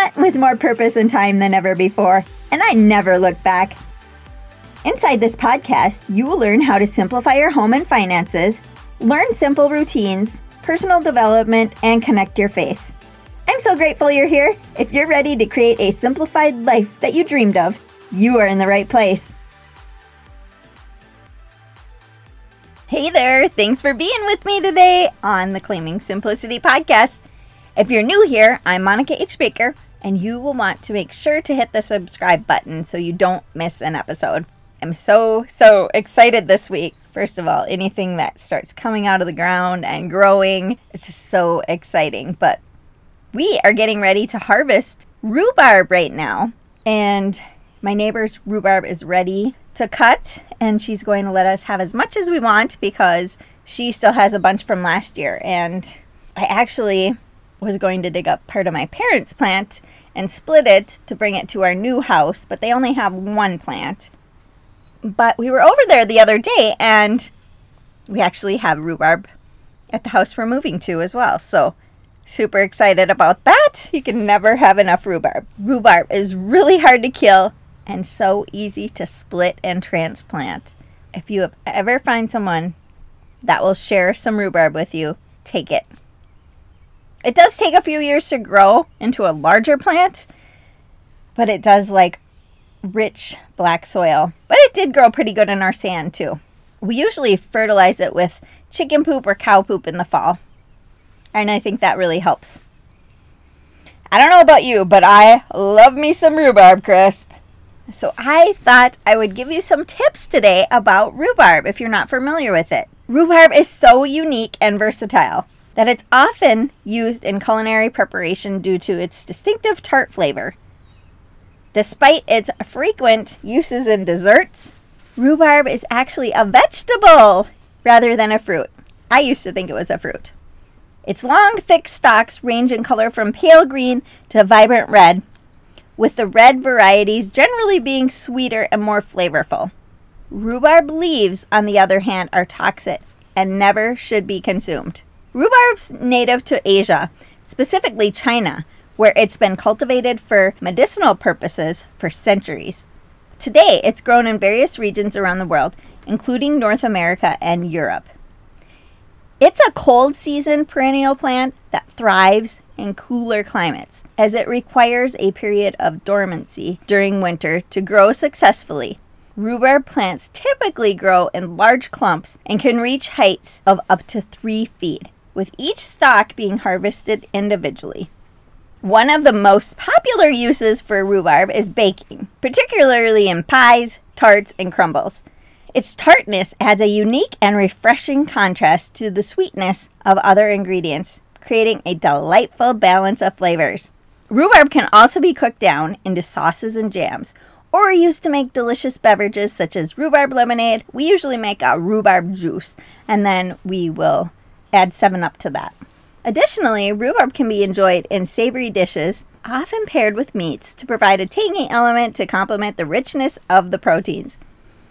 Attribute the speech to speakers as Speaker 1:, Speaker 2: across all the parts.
Speaker 1: But with more purpose and time than ever before, and I never looked back. Inside this podcast, you will learn how to simplify your home and finances, learn simple routines, personal development, and connect your faith. I'm so grateful you're here. If you're ready to create a simplified life that you dreamed of, you are in the right place. Hey there, thanks for being with me today on the Claiming Simplicity podcast. If you're new here, I'm Monica H. Baker, and you will want to make sure to hit the subscribe button so you don't miss an episode. I'm so, so excited this week. First of all, anything that starts coming out of the ground and growing, it's just so exciting. But we are getting ready to harvest rhubarb right now, and my neighbor's rhubarb is ready to cut, and she's going to let us have as much as we want because she still has a bunch from last year. And I actually was going to dig up part of my parents' plant and split it to bring it to our new house, but they only have one plant. But we were over there the other day and we actually have rhubarb at the house we're moving to as well. So, super excited about that. You can never have enough rhubarb. Rhubarb is really hard to kill and so easy to split and transplant. If you ever find someone that will share some rhubarb with you, take it. It does take a few years to grow into a larger plant, but it does like rich black soil. But it did grow pretty good in our sand too. We usually fertilize it with chicken poop or cow poop in the fall. And I think that really helps. I don't know about you, but I love me some rhubarb crisp. So I thought I would give you some tips today about rhubarb if you're not familiar with it. Rhubarb is so unique and versatile that it's often used in culinary preparation due to its distinctive tart flavor. Despite its frequent uses in desserts, rhubarb is actually a vegetable rather than a fruit. I used to think it was a fruit. Its long, thick stalks range in color from pale green to vibrant red, with the red varieties generally being sweeter and more flavorful. Rhubarb leaves, on the other hand, are toxic and never should be consumed. Rhubarb's native to Asia, specifically China, where it's been cultivated for medicinal purposes for centuries. Today, it's grown in various regions around the world, including North America and Europe. It's a cold season perennial plant that thrives in cooler climates, as it requires a period of dormancy during winter to grow successfully. Rhubarb plants typically grow in large clumps and can reach heights of up to three feet, with each stalk being harvested individually. One of the most popular uses for rhubarb is baking, particularly in pies, tarts, and crumbles. Its tartness adds a unique and refreshing contrast to the sweetness of other ingredients, creating a delightful balance of flavors. Rhubarb can also be cooked down into sauces and jams, or used to make delicious beverages such as rhubarb lemonade. We usually make a rhubarb juice, and then we will add 7 Up to that. Additionally, rhubarb can be enjoyed in savory dishes, often paired with meats, to provide a tangy element to complement the richness of the proteins.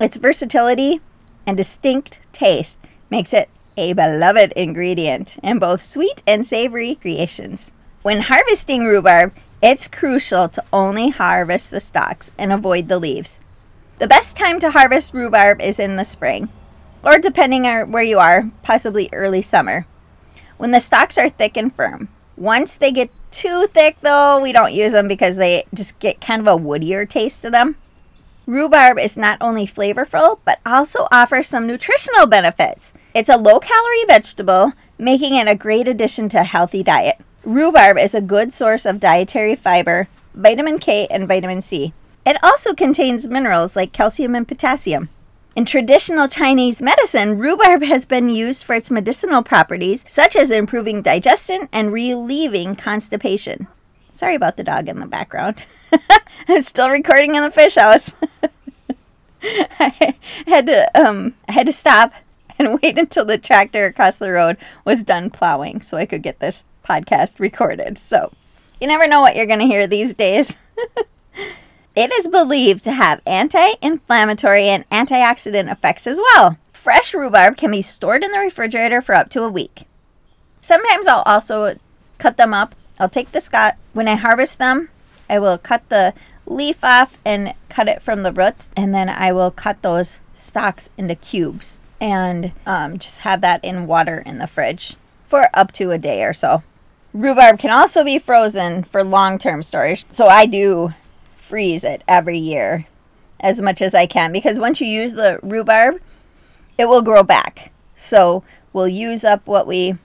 Speaker 1: Its versatility and distinct taste makes it a beloved ingredient in both sweet and savory creations. When harvesting rhubarb, it's crucial to only harvest the stalks and avoid the leaves. The best time to harvest rhubarb is in the spring, or depending on where you are, possibly early summer, when the stalks are thick and firm. Once they get too thick, though, we don't use them because they just get kind of a woodier taste to them. Rhubarb is not only flavorful, but also offers some nutritional benefits. It's a low calorie vegetable, making it a great addition to a healthy diet. Rhubarb is a good source of dietary fiber, vitamin K, and vitamin C. It also contains minerals like calcium and potassium. In traditional Chinese medicine, rhubarb has been used for its medicinal properties, such as improving digestion and relieving constipation. Sorry about the dog in the background. I'm still recording in the fish house. I had to um I had to stop and wait until the tractor across the road was done plowing so I could get this podcast recorded. So, you never know what you're going to hear these days. It is believed to have anti-inflammatory and antioxidant effects as well. Fresh rhubarb can be stored in the refrigerator for up to a week. Sometimes I'll also cut them up. I'll take the scot when I harvest them. I will cut the leaf off and cut it from the roots, and then I will cut those stalks into cubes and um, just have that in water in the fridge for up to a day or so. Rhubarb can also be frozen for long term storage, so I do freeze it every year as much as I can because once you use the rhubarb, it will grow back. So we'll use up what we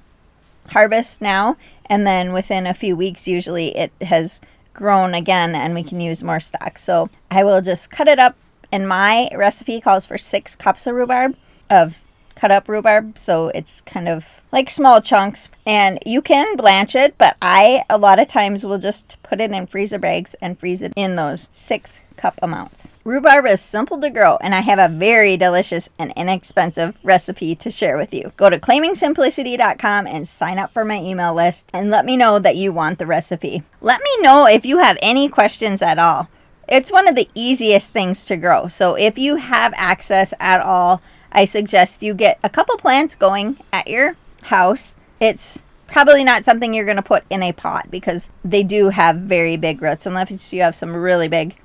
Speaker 1: harvest now, and then within a few weeks, usually it has grown again and we can use more stock. So I will just cut it up, and my recipe calls for six cups of rhubarb of cut up rhubarb, so it's kind of like small chunks. And you can blanch it, but I a lot of times will just put it in freezer bags and freeze it in those six cup amounts. Rhubarb is simple to grow, and I have a very delicious and inexpensive recipe to share with you. Go to claimingsimplicity.com and sign up for my email list and let me know that you want the recipe. Let me know if you have any questions at all. It's one of the easiest things to grow, so if you have access at all, I suggest you get a couple plants going at your house. It's probably not something you're going to put in a pot because they do have very big roots unless you have some really big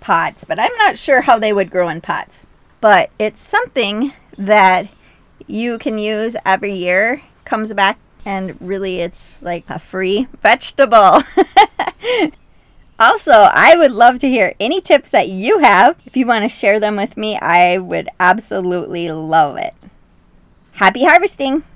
Speaker 1: pots, but I'm not sure how they would grow in pots. But it's something that you can use every year, comes back, and really it's like a free vegetable. also, I would love to hear any tips that you have. If you want to share them with me, I would absolutely love it. Happy harvesting!